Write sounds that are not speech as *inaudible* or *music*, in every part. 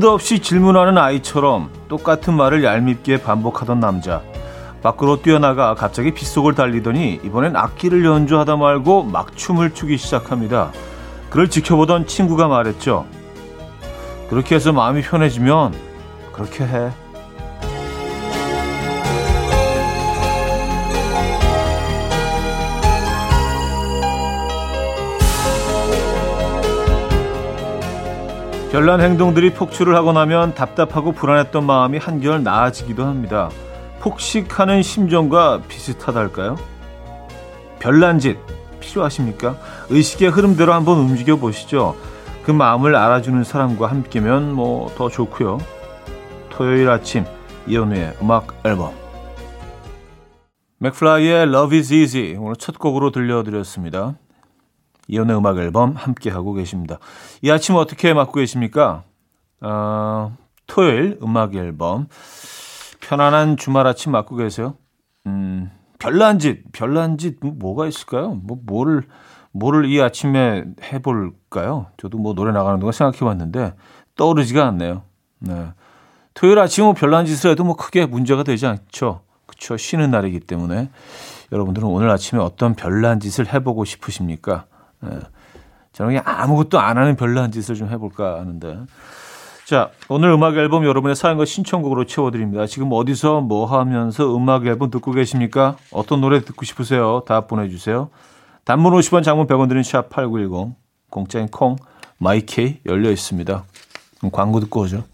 끝없이 질문하는 아이처럼 똑같은 말을 얄밉게 반복하던 남자. 밖으로 뛰어나가 갑자기 빗속을 달리더니 이번엔 악기를 연주하다 말고 막 춤을 추기 시작합니다. 그를 지켜보던 친구가 말했죠. 그렇게 해서 마음이 편해지면 그렇게 해. 별난 행동들이 폭주를 하고 나면 답답하고 불안했던 마음이 한결 나아지기도 합니다. 폭식하는 심정과 비슷하달까요? 별난 짓 필요하십니까? 의식의 흐름대로 한번 움직여 보시죠. 그 마음을 알아주는 사람과 함께면 뭐 더 좋고요. 토요일 아침 이연우의 음악 앨범 맥플라이의 Love is Easy 오늘 첫 곡으로 들려드렸습니다. 이연의 음악 앨범 함께하고 계십니다. 이 아침 어떻게 맞고 계십니까? 어, 토요일 음악 앨범 편안한 주말 아침 맞고 계세요? 음, 별난 짓, 별난 짓 뭐가 있을까요? 뭐 뭐를 뭐를 이 아침에 해볼까요? 저도 뭐 노래 나가는 동안 생각해봤는데 떠오르지가 않네요. 네. 토요일 아침 뭐 별난 짓을 해도 뭐 크게 문제가 되지 않죠. 그렇죠. 쉬는 날이기 때문에 여러분들은 오늘 아침에 어떤 별난 짓을 해보고 싶으십니까? 예. 저는 그냥 아무것도 안 하는 별난 짓을 좀 해볼까 하는데. 자, 오늘 음악 앨범 여러분의 사연과 신청곡으로 채워드립니다. 지금 어디서 뭐 하면서 음악 앨범 듣고 계십니까? 어떤 노래 듣고 싶으세요? 다 보내주세요. 단문 50원, 장문 100원 드린 샵8910, 공짜인 콩, 마이케이 열려 있습니다. 광고 듣고 오죠.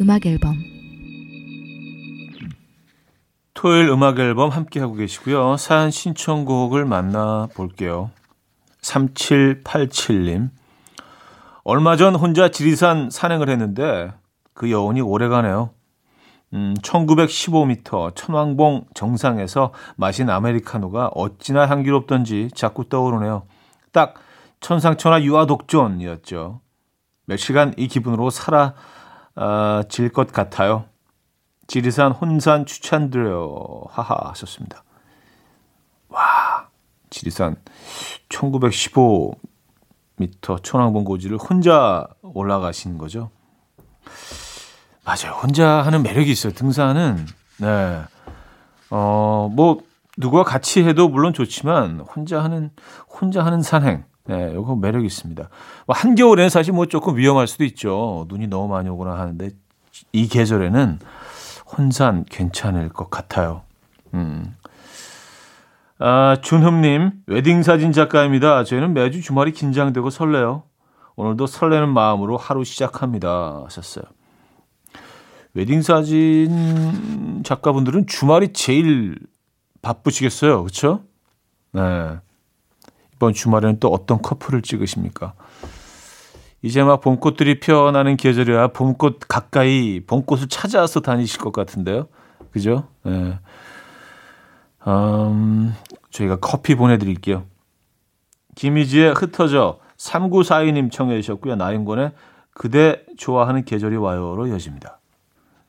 음악 앨범 토요일 음악 앨범 함께 하고 계시고요. 사연 신청곡을 만나 볼게요. 3787님. 얼마 전 혼자 지리산 산행을 했는데 그 여운이 오래가네요. 음, 1915m 천왕봉 정상에서 마신 아메리카노가 어찌나 향기롭던지 자꾸 떠오르네요. 딱 천상천하 유아독존이었죠. 며칠간 이 기분으로 살아 아, 질것 같아요. 지리산 혼산 추천드려요. 하하 하셨습니다. 와, 지리산 1915m 천왕봉 고지를 혼자 올라가신 거죠. 맞아요. 혼자 하는 매력이 있어요. 등산은 네. 어, 뭐 누구와 같이 해도 물론 좋지만 혼자 하는 혼자 하는 산행 네, 이거 매력이 있습니다. 뭐 한겨울에는 사실 뭐 조금 위험할 수도 있죠. 눈이 너무 많이 오거나 하는데 이 계절에는 혼산 괜찮을 것 같아요. 음. 아, 준흠님, 웨딩 사진 작가입니다. 저희는 매주 주말이 긴장되고 설레요. 오늘도 설레는 마음으로 하루 시작합니다. 하셨어요. 웨딩 사진 작가분들은 주말이 제일 바쁘시겠어요. 그렇죠? 네. 이번 주말에는 또 어떤 커플을 찍으십니까? 이제 막 봄꽃들이 피어나는 계절이라 봄꽃 가까이 봄꽃을 찾아서 다니실 것 같은데요. 그죠? 네. 음, 저희가 커피 보내드릴게요. 김희지의 흩어져 3942님 청해 주셨고요. 나인권의 그대 좋아하는 계절이 와요로 이어집니다.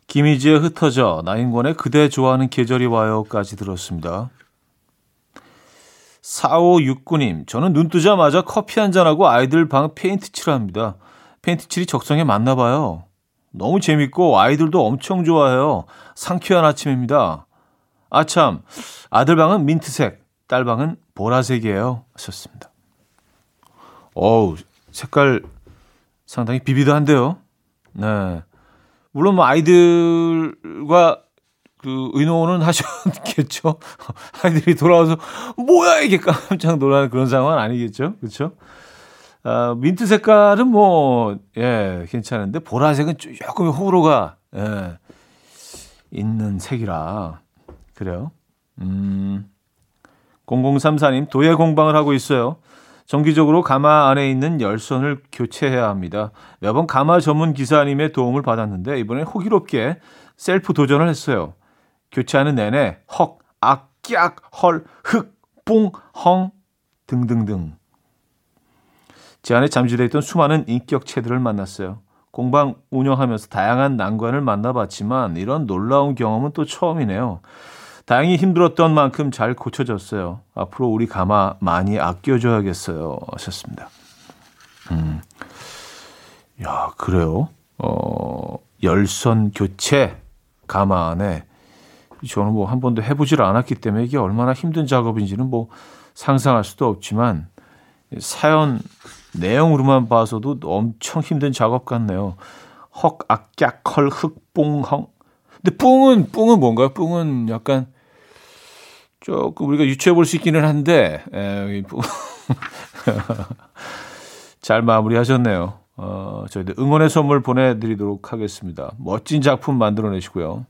김희지의 흩어져 나인권의 그대 좋아하는 계절이 와요까지 들었습니다. 4569님, 저는 눈 뜨자마자 커피 한잔하고 아이들 방 페인트 칠합니다. 페인트 칠이 적성에 맞나 봐요. 너무 재밌고 아이들도 엄청 좋아해요. 상쾌한 아침입니다. 아참, 아들 방은 민트색, 딸 방은 보라색이에요. 하셨습니다. 어우, 색깔 상당히 비비드한데요. 네. 물론 뭐 아이들과 그 의논은 하셨겠죠. *laughs* 아이들이 돌아와서 뭐야 이게 깜짝 놀라는 그런 상황은 아니겠죠. 그렇죠? 아, 민트 색깔은 뭐 예, 괜찮은데 보라색은 조금 호불호가 예, 있는 색이라 그래요. 음. 0034님 도예 공방을 하고 있어요. 정기적으로 가마 안에 있는 열선을 교체해야 합니다. 매번 가마 전문 기사님의 도움을 받았는데 이번에 호기롭게 셀프 도전을 했어요. 교체하는 내내 헉, 악, 깍, 헐, 흑, 뿡, 헝 등등등. 제 안에 잠재되어 있던 수많은 인격체들을 만났어요. 공방 운영하면서 다양한 난관을 만나봤지만 이런 놀라운 경험은 또 처음이네요. 다행히 힘들었던 만큼 잘 고쳐졌어요. 앞으로 우리 가마 많이 아껴줘야겠어요. 하셨습니다. 음. 야, 그래요? 어, 열선 교체 가마 안에 저는 뭐 한 번도 해보질 않았기 때문에 이게 얼마나 힘든 작업인지는 뭐 상상할 수도 없지만 사연 내용으로만 봐서도 엄청 힘든 작업 같네요. 헉, 악약, 컬, 흑, 뽕, 헝. 근데 뽕은, 뽕은 뭔가요? 뽕은 약간 조금 우리가 유추해 볼 수 있기는 한데, 에, *laughs* 잘 마무리 하셨네요. 어, 저희들 응원의 선물 보내드리도록 하겠습니다. 멋진 작품 만들어내시고요.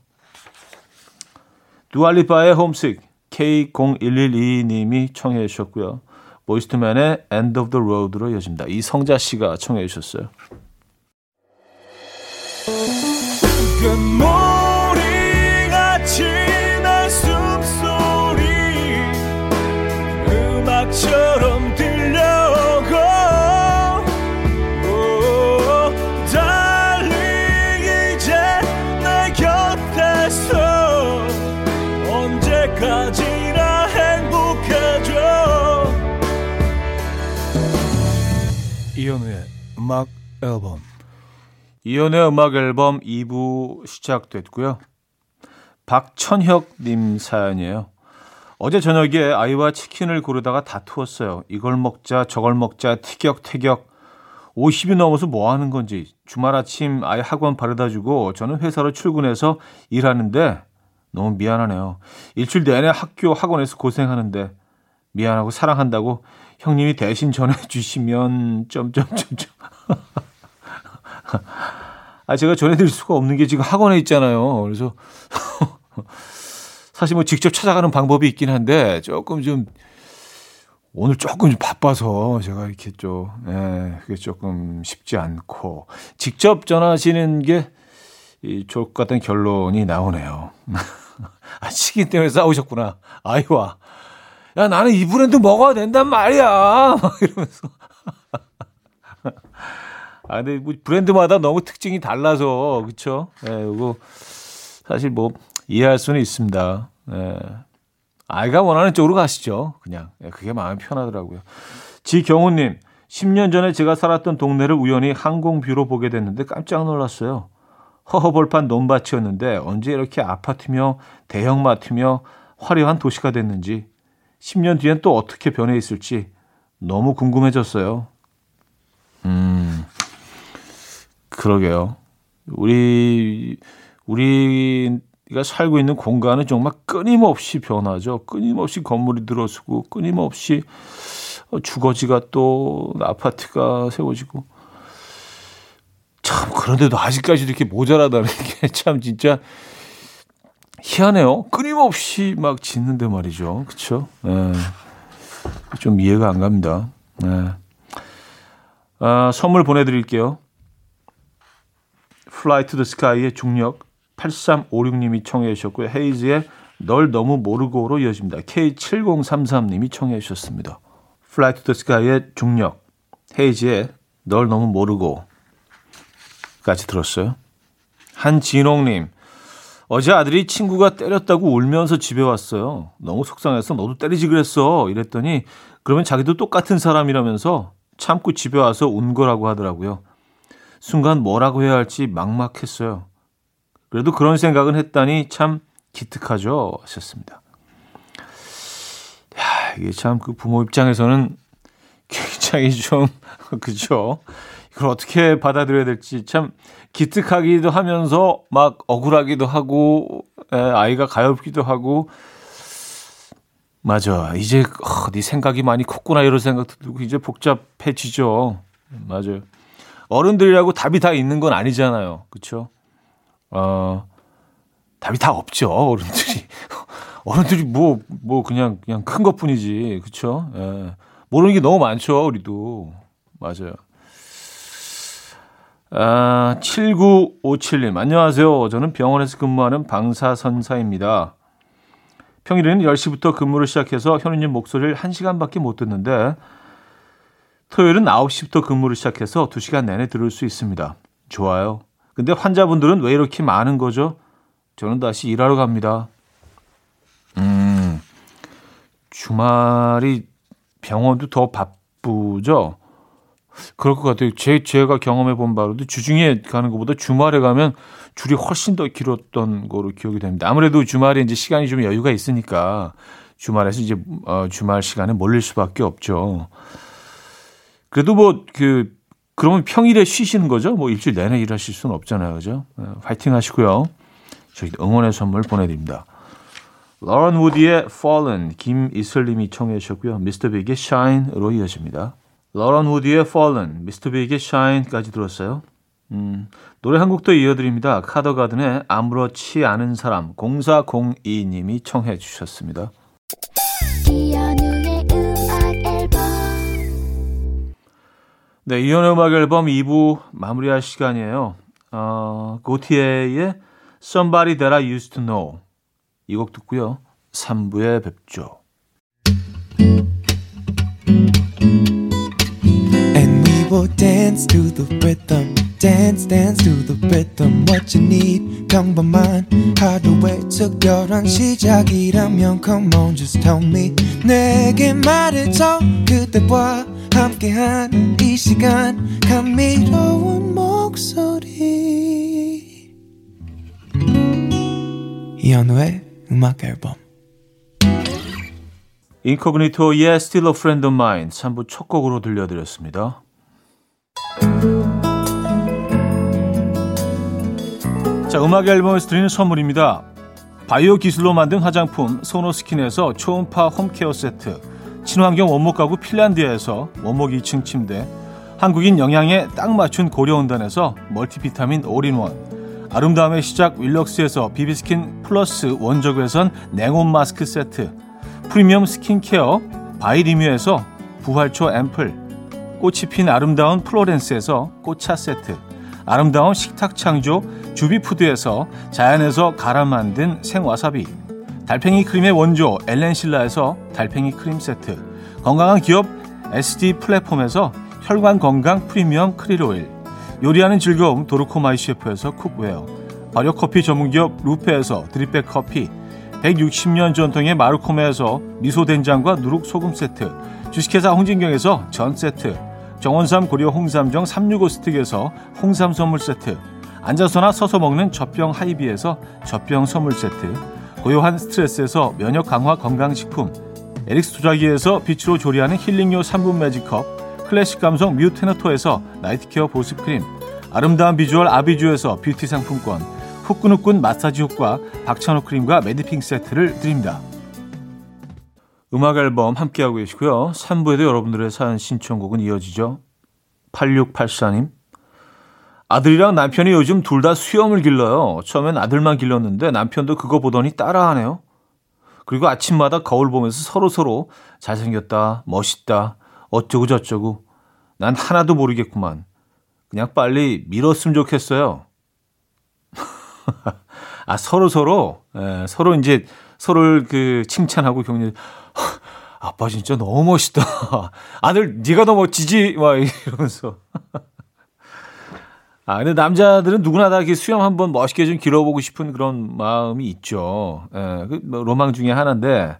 두알리파의 홈식 K0112님이 청해 주셨고요. 보이스트맨의 End of the Road로 이어집니다. 이성자 씨가 청해 주셨어요. 앨범 이현우의 음악 앨범 2부 시작됐고요. 박천혁 님 사연이에요. 어제 저녁에 아이와 치킨을 고르다가 다투었어요. 이걸 먹자 저걸 먹자 티격태격 50이 넘어서 뭐 하는 건지 주말 아침 아이 학원 바르다 주고 저는 회사로 출근해서 일하는데 너무 미안하네요. 일주일 내내 학교 학원에서 고생하는데 미안하고 사랑한다고 형님이 대신 전해 주시면 *laughs* 점점점점. 아 제가 전해드릴 수가 없는 게 지금 학원에 있잖아요. 그래서 *laughs* 사실 뭐 직접 찾아가는 방법이 있긴 한데 조금 좀 오늘 조금 좀 바빠서 제가 이렇게 좀 예, 그게 조금 쉽지 않고 직접 전화하시는 게 좋을 것 같은 결론이 나오네요. *laughs* 아, 치킨 때문에 싸우셨구나. 아이와. 야, 나는 이 브랜드 먹어야 된단 말이야. *laughs* 막 이러면서. 아, 근데 뭐 브랜드마다 너무 특징이 달라서, 그쵸? 예, 이거 사실 뭐 이해할 수는 있습니다. 예. 아이가 원하는 쪽으로 가시죠. 그냥. 예, 그게 마음이 편하더라고요. 지경호님, 10년 전에 제가 살았던 동네를 우연히 항공뷰로 보게 됐는데 깜짝 놀랐어요. 허허벌판 논밭이었는데 언제 이렇게 아파트며 대형마트며 화려한 도시가 됐는지 10년 뒤엔 또 어떻게 변해 있을지 너무 궁금해졌어요. 음, 그러게요. 우리, 우리가 살고 있는 공간은 정말 끊임없이 변하죠. 끊임없이 건물이 들어서고, 끊임없이 주거지가 또 아파트가 세워지고. 참, 그런데도 아직까지도 이렇게 모자라다는 *laughs* 게 참 진짜 희한해요. 끊임없이 막 짓는데 말이죠. 그쵸? 네. 좀 이해가 안 갑니다. 네. 아, 선물 보내드릴게요. Fly to the Sky의 중력 8356님이 청해 주셨고요. 헤이즈의 널 너무 모르고로 이어집니다. K7033님이 청해 주셨습니다. Fly to the Sky의 중력 헤이즈의 널 너무 모르고 까지 들었어요. 한진홍님 어제 아들이 친구가 때렸다고 울면서 집에 왔어요. 너무 속상해서 너도 때리지 그랬어. 이랬더니 그러면 자기도 똑같은 사람이라면서 참고 집에 와서 운 거라고 하더라고요. 순간 뭐라고 해야 할지 막막했어요. 그래도 그런 생각은 했다니 참 기특하죠. 하셨습니다. 야, 이게 참 그 부모 입장에서는 굉장히 좀, *laughs* 그죠? 이걸 어떻게 받아들여야 될지 참 기특하기도 하면서 막 억울하기도 하고 에, 아이가 가엾기도 하고 맞아 이제 어, 네 생각이 많이 컸구나 이런 생각도 들고 이제 복잡해지죠 맞아요 어른들이라고 답이 다 있는 건 아니잖아요 그렇죠 어 답이 다 없죠 어른들이 *laughs* 어른들이 뭐뭐 뭐 그냥 그냥 큰 것뿐이지 그렇죠 예. 모르는 게 너무 많죠, 우리도. 맞아요. 아, 7957님, 안녕하세요. 저는 병원에서 근무하는 방사선사입니다. 평일에는 10시부터 근무를 시작해서 현우님 목소리를 1시간밖에 못 듣는데, 토요일은 9시부터 근무를 시작해서 2시간 내내 들을 수 있습니다. 좋아요. 근데 환자분들은 왜 이렇게 많은 거죠? 저는 다시 일하러 갑니다. 음, 주말이 병원도 더 바쁘죠? 그럴 것 같아요. 제, 제가 경험해 본 바로도 주중에 가는 것보다 주말에 가면 줄이 훨씬 더 길었던 거로 기억이 됩니다. 아무래도 주말에 이제 시간이 좀 여유가 있으니까 주말에서 이제 어, 주말 시간에 몰릴 수밖에 없죠. 그래도 뭐 그 그러면 평일에 쉬시는 거죠? 뭐 일주일 내내 일하실 수는 없잖아요, 그죠? 어, 파이팅 하시고요. 저희 응원의 선물 보내드립니다. 러런 우디의 Fallen 김이슬님이 청해 주셨고요. 미스터 빅의 Shine으로 이어집니다. 러런 우디의 Fallen, 미스터 빅의 Shine까지 들었어요. 음, 노래 한 곡도 이어드립니다. 카더가든의 아무렇지 않은 사람 0402님이 청해 주셨습니다. 네, 이현의 음악 앨범 2부 마무리할 시간이에요. 어, 고티에의 Somebody That I Used to Know 이 곡 듣고요. 3부에 뵙죠. will dance to the rhythm. Dance, dance to the rhythm. What you need, 평범한 하루의 특별한 시작이라면 Come on, just tell me. 내게 말해줘. 그대와 함께한 이 시간. 감미로운 목소리. 이현우의 음악 앨범. Incognito의 Still a Friend of Mine 3부 첫 곡으로 들려드렸습니다. 자, 음악 앨범에서 드리는 선물입니다. 바이오 기술로 만든 화장품 소노스킨에서 초음파 홈케어 세트, 친환경 원목 가구 핀란드에서 원목 2층 침대, 한국인 영양에 딱 맞춘 고려은단에서 멀티비타민 올인원, 아름다움의 시작 윌럭스에서 비비스킨 플러스 원적외선 냉온 마스크 세트, 프리미엄 스킨케어 바이리뮤에서 부활초 앰플, 꽃이 핀 아름다운 플로렌스에서 꽃차 세트, 아름다운 식탁 창조 주비푸드에서 자연에서 갈아 만든 생와사비, 달팽이 크림의 원조 엘렌실라에서 달팽이 크림 세트, 건강한 기업 SD 플랫폼에서 혈관 건강 프리미엄 크릴 오일, 요리하는 즐거움 도르코마이 셰프에서 쿡웨어, 발효 커피 전문기업 루페에서 드립백 커피, 160년 전통의 마르코메에서 미소 된장과 누룩 소금 세트, 주식회사 홍진경에서 전 세트, 정원삼 고려 홍삼정 365 스틱에서 홍삼 선물 세트. 앉아서나 서서 먹는 젖병 하이비에서 젖병 선물 세트 고요한 스트레스에서 면역 강화 건강식품 에릭스 도자기에서 빛으로 조리하는 힐링요 3분 magic cup 클래식 감성 뮤테너토에서 night care 보습크림 아름다운 비주얼 아비주에서 뷰티 상품권 후끈후끈 마사지 효과 박찬호 크림과 매디핑 세트를 드립니다. 음악 앨범 함께하고 계시고요. 3부에도 여러분들의 사연 신청곡은 이어지죠. 8684님. 아들이랑 남편이 요즘 둘 다 수염을 길러요. 처음엔 아들만 길렀는데 남편도 그거 보더니 따라하네요. 그리고 아침마다 거울 보면서 서로서로 잘생겼다, 멋있다, 어쩌고 저쩌고. 난 하나도 모르겠구만. 그냥 빨리 밀었으면 좋겠어요. *laughs* 아, 서로 서로, 예, 서로 이제 서로를 그 칭찬하고 격려, *laughs* 아빠 진짜 너무 멋있다. *laughs* 아들 네가 더 멋지지? 막 이러면서. 아 근데 남자들은 누구나 다 이렇게 수염 한번 멋있게 좀 길어보고 싶은 그런 마음이 있죠. 예, 그뭐 로망 중에 하나인데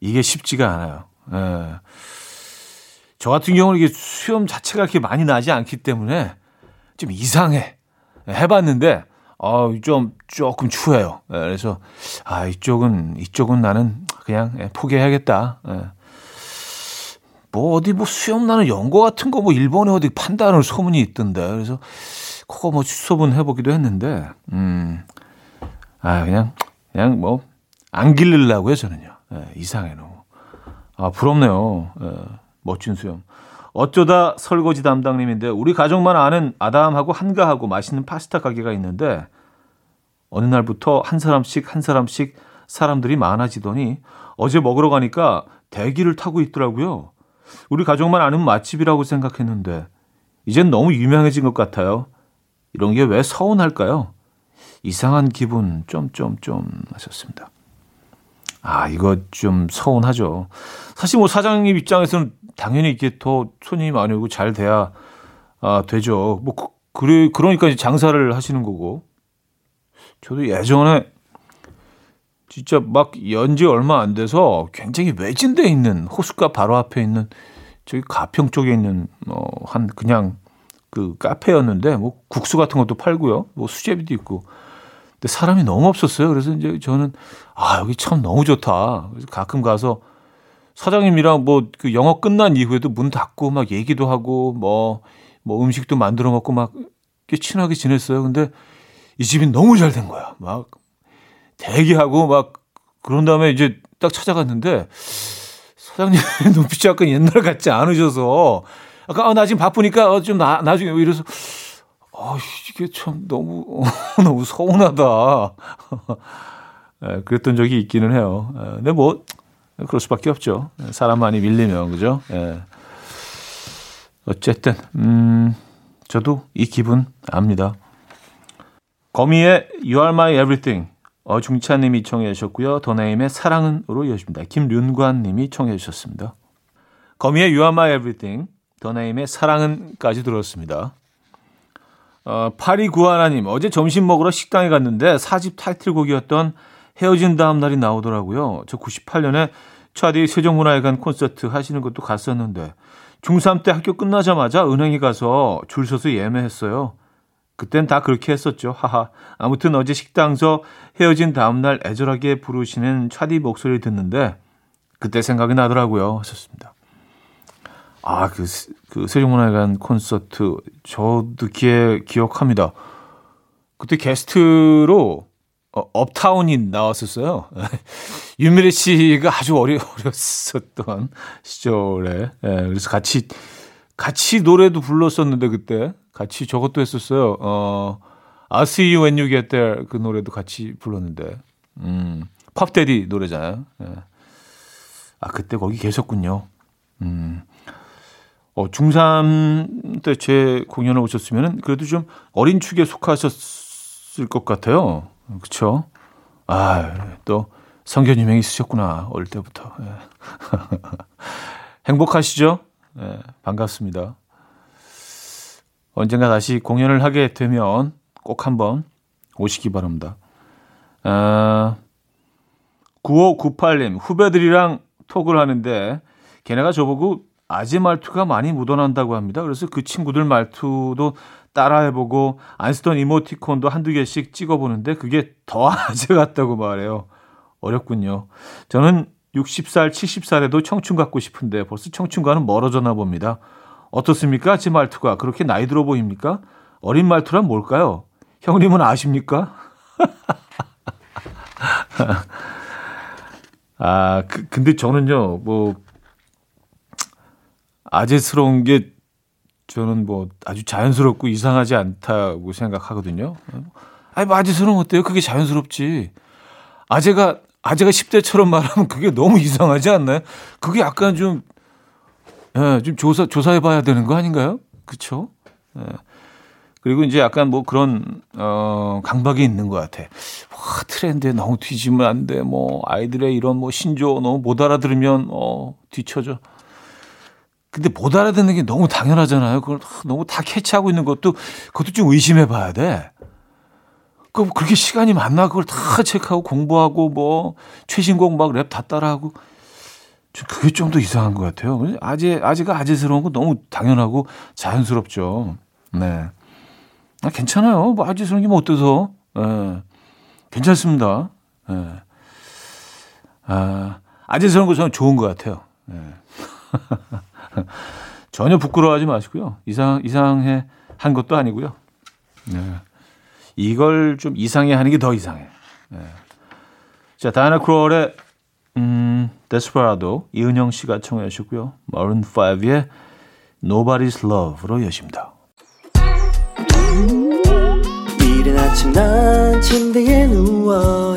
이게 쉽지가 않아요. 예. 저 같은 경우는 이게 수염 자체가 그렇게 많이 나지 않기 때문에 좀 이상해. 해봤는데 어, 좀 조금 추해요. 예, 그래서 아 이쪽은 이쪽은 나는 그냥 예, 포기해야겠다. 예. 뭐 어디 뭐 수염 나는 연고 같은 거 뭐 일본에 어디 판다는 소문이 있던데 그래서 그거 뭐 수소분 해보기도 했는데 음. 아 그냥 그냥 뭐 안 길르려고요 저는요. 예, 이상해 너무. 아 부럽네요. 예, 멋진 수염. 어쩌다 설거지 담당님인데 우리 가족만 아는 아담하고 한가하고 맛있는 파스타 가게가 있는데 어느 날부터 한 사람씩 한 사람씩 사람들이 많아지더니 어제 먹으러 가니까 대기를 타고 있더라고요. 우리 가족만 아는 맛집이라고 생각했는데 이젠 너무 유명해진 것 같아요. 이런 게 왜 서운할까요? 이상한 기분 좀좀좀 하셨습니다. 아, 이거 좀 서운하죠. 사실 뭐 사장님 입장에서는 당연히 이게 더 손님이 많이 오고 잘 돼야 아, 되죠. 뭐 그, 그래 그러니까 장사를 하시는 거고. 저도 예전에 진짜 막 연지 얼마 안 돼서 굉장히 외진데 있는 호숫가 바로 앞에 있는 저기 가평 쪽에 있는 뭐한 그냥 그 카페였는데 뭐 국수 같은 것도 팔고요. 뭐 수제비도 있고. 근데 사람이 너무 없었어요. 그래서 이제 저는 아, 여기 참 너무 좋다. 그래서 가끔 가서 사장님이랑 뭐 그 영업 끝난 이후에도 문 닫고 막 얘기도 하고 뭐뭐 뭐 음식도 만들어 먹고 막 꽤 친하게 지냈어요. 근데 이 집이 너무 잘 된 거야. 막 대기하고 막 그런 다음에 이제 딱 찾아갔는데 사장님 *laughs* 눈빛이 약간 옛날 같지 않으셔서 아까 어, 나 지금 바쁘니까 어, 좀 나, 나중에 이래서 아 이게 참 너무 *laughs* 너무 서운하다. 예, 그랬던 적이 있기는 해요. 예, 근데 뭐 그럴 수밖에 없죠. 사람 많이 밀리면 그죠? 예. 어쨌든 음 저도 이 기분 압니다. 거미의 You Are My Everything 어중찬님이 청해 주셨고요. 더네임의 사랑은으로 이어집니다. 김윤관님이 청해 주셨습니다. 거미의 You Are My Everything 더네임의 사랑은까지 들었습니다. 어, 파리 구하나님 어제 점심 먹으러 식당에 갔는데 사집 타이틀곡이었던 헤어진 다음 날이 나오더라고요. 저 98년에 차디 세종문화회관 콘서트 하시는 것도 갔었는데 중3 때 학교 끝나자마자 은행에 가서 줄 서서 예매했어요. 그땐 다 그렇게 했었죠. 하하. 아무튼 어제 식당서 헤어진 다음날 애절하게 부르시는 차디 목소리 듣는데 그때 생각이 나더라고요. 하셨습니다. 아, 그, 그 세종문화회관 콘서트 저도 기에 기억합니다. 그때 게스트로 어, 업타운이 나왔었어요. *laughs* 윤미래 씨가 아주 어리, 어렸었던 시절에. 예, 그래서 같이, 같이 노래도 불렀었는데, 그때. 같이 저것도 했었어요. 어, I see you when you get there. 그 노래도 같이 불렀는데. 음, 팝데디 노래잖아요. 예. 아, 그때 거기 계셨군요. 음. 어, 중3 때 제 공연을 오셨으면 그래도 좀 어린 축에 속하셨을 것 같아요. 그쵸? 아, 또 성견 유명이 있으셨구나. 어릴 때부터. 예. *laughs* 행복하시죠? 예, 반갑습니다. 언젠가 다시 공연을 하게 되면 꼭 한번 오시기 바랍니다. 아, 9598님, 후배들이랑 톡을 하는데 걔네가 저보고 아재 말투가 많이 묻어난다고 합니다. 그래서 그 친구들 말투도 따라해보고 안 쓰던 이모티콘도 한두 개씩 찍어보는데 그게 더 *laughs* 아재 같다고 말해요. 어렵군요. 저는 60살, 70살에도 청춘 갖고 싶은데 벌써 청춘과는 멀어졌나 봅니다. 어떻습니까? 제 말투가 그렇게 나이 들어 보입니까? 어린 말투란 뭘까요? 형님은 아십니까? *laughs* 아, 그, 근데 저는요, 뭐, 아재스러운 게 저는 뭐 아주 자연스럽고 이상하지 않다고 생각하거든요. 아니, 뭐 아재스러운 어때요? 그게 자연스럽지. 아재가, 아재가 10대처럼 말하면 그게 너무 이상하지 않나요? 그게 약간 좀, 예, 좀 조사, 조사해 봐야 되는 거 아닌가요? 그쵸? 예. 그리고 이제 약간 뭐 그런, 어, 강박이 있는 것 같아. 와, 트렌드에 너무 뒤지면 안 돼. 뭐, 아이들의 이런 뭐 신조 너무 못 알아들으면, 어, 뒤쳐져. 근데 못 알아듣는 게 너무 당연하잖아요. 그걸 너무 다 캐치하고 있는 것도 그것도 좀 의심해 봐야 돼. 그 그렇게 시간이 많나 그걸 다 체크하고 공부하고 뭐 최신곡 막 랩 다 따라하고 그게 좀 더 이상한 것 같아요. 아재 아재가 아재스러운 거 너무 당연하고 자연스럽죠. 네. 아, 괜찮아요. 뭐 아재스러운 게 뭐 어때서? 예. 괜찮습니다. 예. 아, 아재스러운 거 저는 좋은 것 같아요. 예. *laughs* *laughs* 전혀 부끄러워하지 마시고요. 이상 이상해 한 것도 아니고요. 네. 이걸 좀 이상해 하는 게 더 이상해. 네. 자, 다이나 크롤의 음, 데스퍼라도 이은영 씨가 청해 주셨고요. 마룬 5의 Nobody's Love로 여십니다. 이른 아침 난 침대에 누워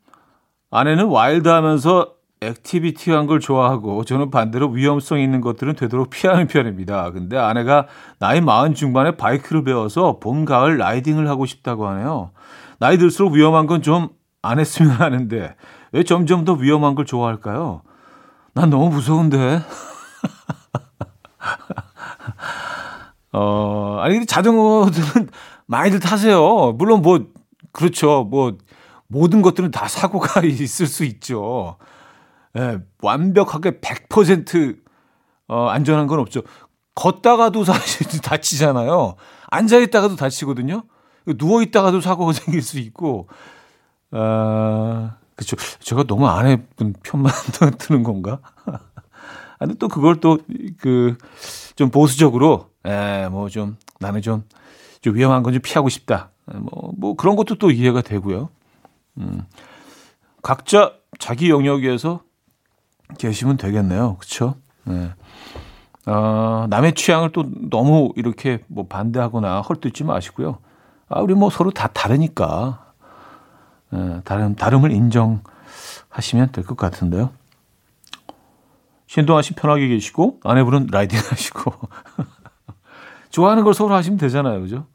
아내는 wild하면서 activity한 걸 좋아하고 저는 반대로 위험성 있는 것들은 되도록 피하는 편입니다. 근데 아내가 나이 마흔 중반에 바이크를 배워서 봄, 가을 riding을 하고 싶다고 하네요. 나이 들수록 위험한 건 좀 안 했으면 하는데 왜 점점 더 위험한 걸 좋아할까요? 난 너무 무서운데. *laughs* 어, 아니, 자전거들은 많이들 타세요. 물론 뭐, 그렇죠. 뭐, 모든 것들은 다 사고가 *laughs* 있을 수 있죠. 예, 완벽하게 100% 어, 안전한 건 없죠. 걷다가도 사실 *laughs* 다치잖아요. 앉아있다가도 다치거든요. 누워있다가도 사고가 *laughs* 생길 수 있고, 아, 그쵸. 제가 너무 아내분 편만 드는 건가? 근데 또 그걸 또, 그, 좀 보수적으로, 에, 뭐 좀, 나는 좀, 좀 위험한 건 좀 피하고 싶다. 뭐, 뭐 그런 것도 또 이해가 되고요. 음. 각자 자기 영역에서 계시면 되겠네요. 그쵸? 네. 어, 남의 취향을 또 너무 이렇게 뭐 반대하거나 헐뜯지 마시고요. 아, 우리 뭐 서로 다 다르니까. 예, 다름, 다름을 인정하시면 될 것 같은데요. 신동아 씨 편하게 계시고, 아내분은 riding 하시고. *laughs* 좋아하는 걸 서로 하시면 되잖아요. 그죠?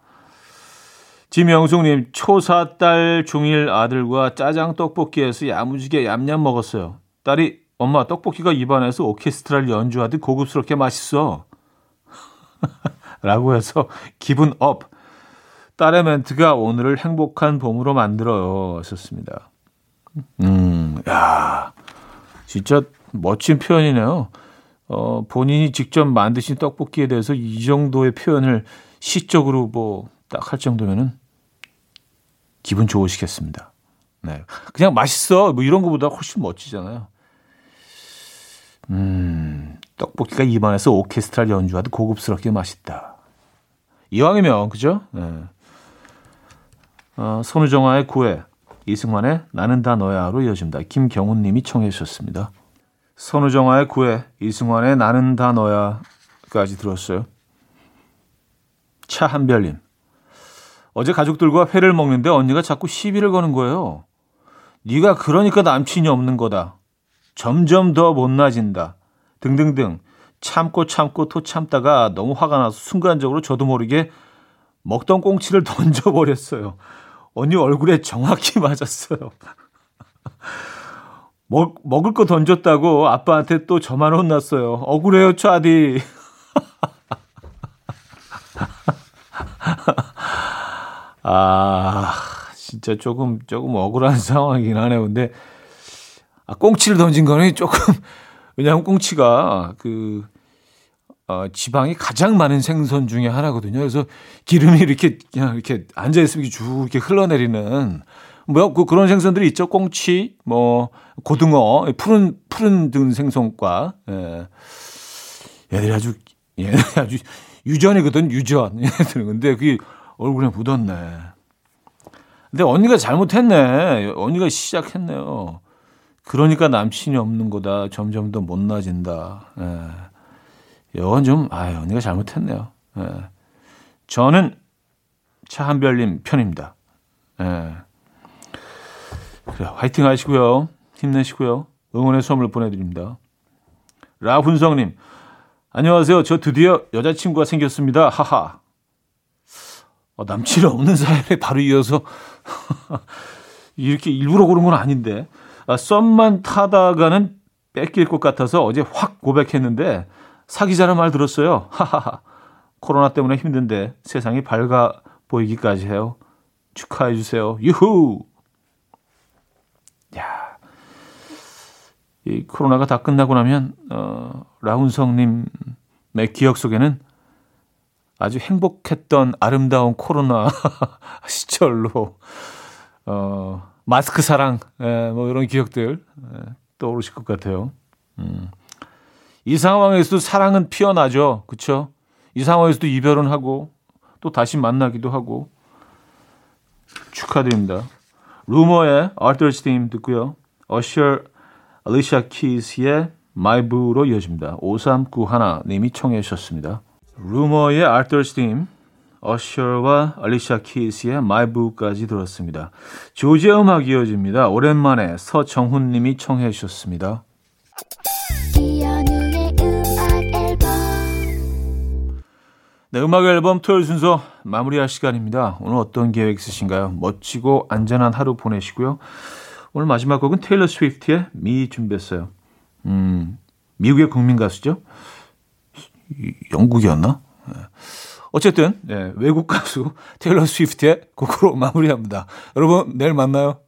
김영숙님, 초4 딸 중1 아들과 짜장 떡볶이 해서 야무지게 얌얌 먹었어요. 딸이 엄마 떡볶이가 입안에서 오케스트라를 연주하듯 고급스럽게 맛있어. *laughs* 라고 해서 기분 up. 딸의 멘트가 오늘을 행복한 봄으로 만들어요. 하셨습니다. 음, 야, 진짜 멋진 표현이네요. 어, 본인이 직접 만드신 떡볶이에 대해서 이 정도의 표현을 시적으로 뭐 딱 할 정도면은 기분 좋으시겠습니다. 네. 그냥 맛있어. 뭐 이런 것보다 훨씬 멋지잖아요. 음, 떡볶이가 입안에서 오케스트라 연주하듯 고급스럽게 맛있다. 이왕이면, 그죠? 네. 어, 손우정아의 구애, 이승환의 나는 다 너야로 이어집니다. 김경훈 님이 청해 주셨습니다. 손우정아의 구애, 이승환의 나는 다 너야까지 들었어요. 차한별님. 어제 가족들과 회를 먹는데 언니가 자꾸 시비를 거는 거예요. 네가 그러니까 남친이 없는 거다. 점점 더 못나진다. 등등등 참고 참고 또 참다가 너무 화가 나서 순간적으로 저도 모르게 먹던 꽁치를 *laughs* 던져버렸어요. 언니 얼굴에 정확히 *laughs* 맞았어요. *laughs* 먹, 먹을 거 던졌다고 아빠한테 또 저만 혼났어요. 억울해요, 차디. 아, 진짜 조금, 조금 억울한 *laughs* 상황이긴 하네요. 근데 아, 꽁치를 던진 거는 조금 *laughs* 왜냐하면 꽁치가 그 어, 지방이 가장 많은 생선 중에 하나거든요. 그래서 기름이 이렇게 그냥 이렇게 앉아 있으면 쭉 이렇게 흘러내리는 뭐 그, 그런 생선들이 있죠. 꽁치, 뭐 고등어, 푸른 푸른 등 생선과 예. 얘들이 아주 얘들이 아주 유전이거든 유전 *laughs* 얘들은 근데 그게 얼굴에 묻었네. 근데 언니가 잘못했네. 언니가 시작했네요. 그러니까 남친이 없는 거다. 점점 더 못나진다. 예. 이건 좀, 아유, 언니가 잘못했네요. 예. 저는 차한별님 편입니다. 예. 그래, 화이팅 하시고요. 힘내시고요. 응원의 선물 보내드립니다. 라훈성님, 안녕하세요. 저 드디어 여자친구가 생겼습니다. 하하. 어, 남친 없는 사연에 바로 이어서 *laughs* 이렇게 일부러 그런 건 아닌데. 아, 썸만 타다가는 뺏길 것 같아서 어제 확 고백했는데 사귀자는 말 들었어요. 하하하. 코로나 때문에 힘든데 세상이 밝아 보이기까지 해요. 축하해 주세요. 유후. 야. 이 코로나가 다 끝나고 나면 어 라운성 님의 기억 속에는 아주 행복했던 아름다운 코로나 *laughs* 시절로 어 마스크 사랑, 예, 뭐 이런 기억들 예, 떠오르실 것 같아요. 음. 이 상황에서도 사랑은 피어나죠. 그쵸? 이 상황에서도 이별은 하고 또 다시 만나기도 하고 축하드립니다. 루머의 Arthur's Theme 듣고요. 어셔 알리샤 키스의 My Boo로 이어집니다. 5391님이 청해 주셨습니다. 루머의 Arthur's Theme 어셔와 알리샤 키스의 My Boo까지 들었습니다. 조지의 음악 이어집니다. 오랜만에 서정훈 님이 청해 주셨습니다. 네, 음악 앨범 토요일 순서 마무리할 시간입니다. 오늘 어떤 계획 있으신가요? 멋지고 안전한 하루 보내시고요. 오늘 마지막 곡은 테일러 스위프트의 미 준비했어요. 음, 미국의 국민 가수죠? 영국이었나? 네. 어쨌든 네, 외국 가수 테일러 스위프트의 곡으로 *laughs* 마무리합니다. 여러분 내일 만나요.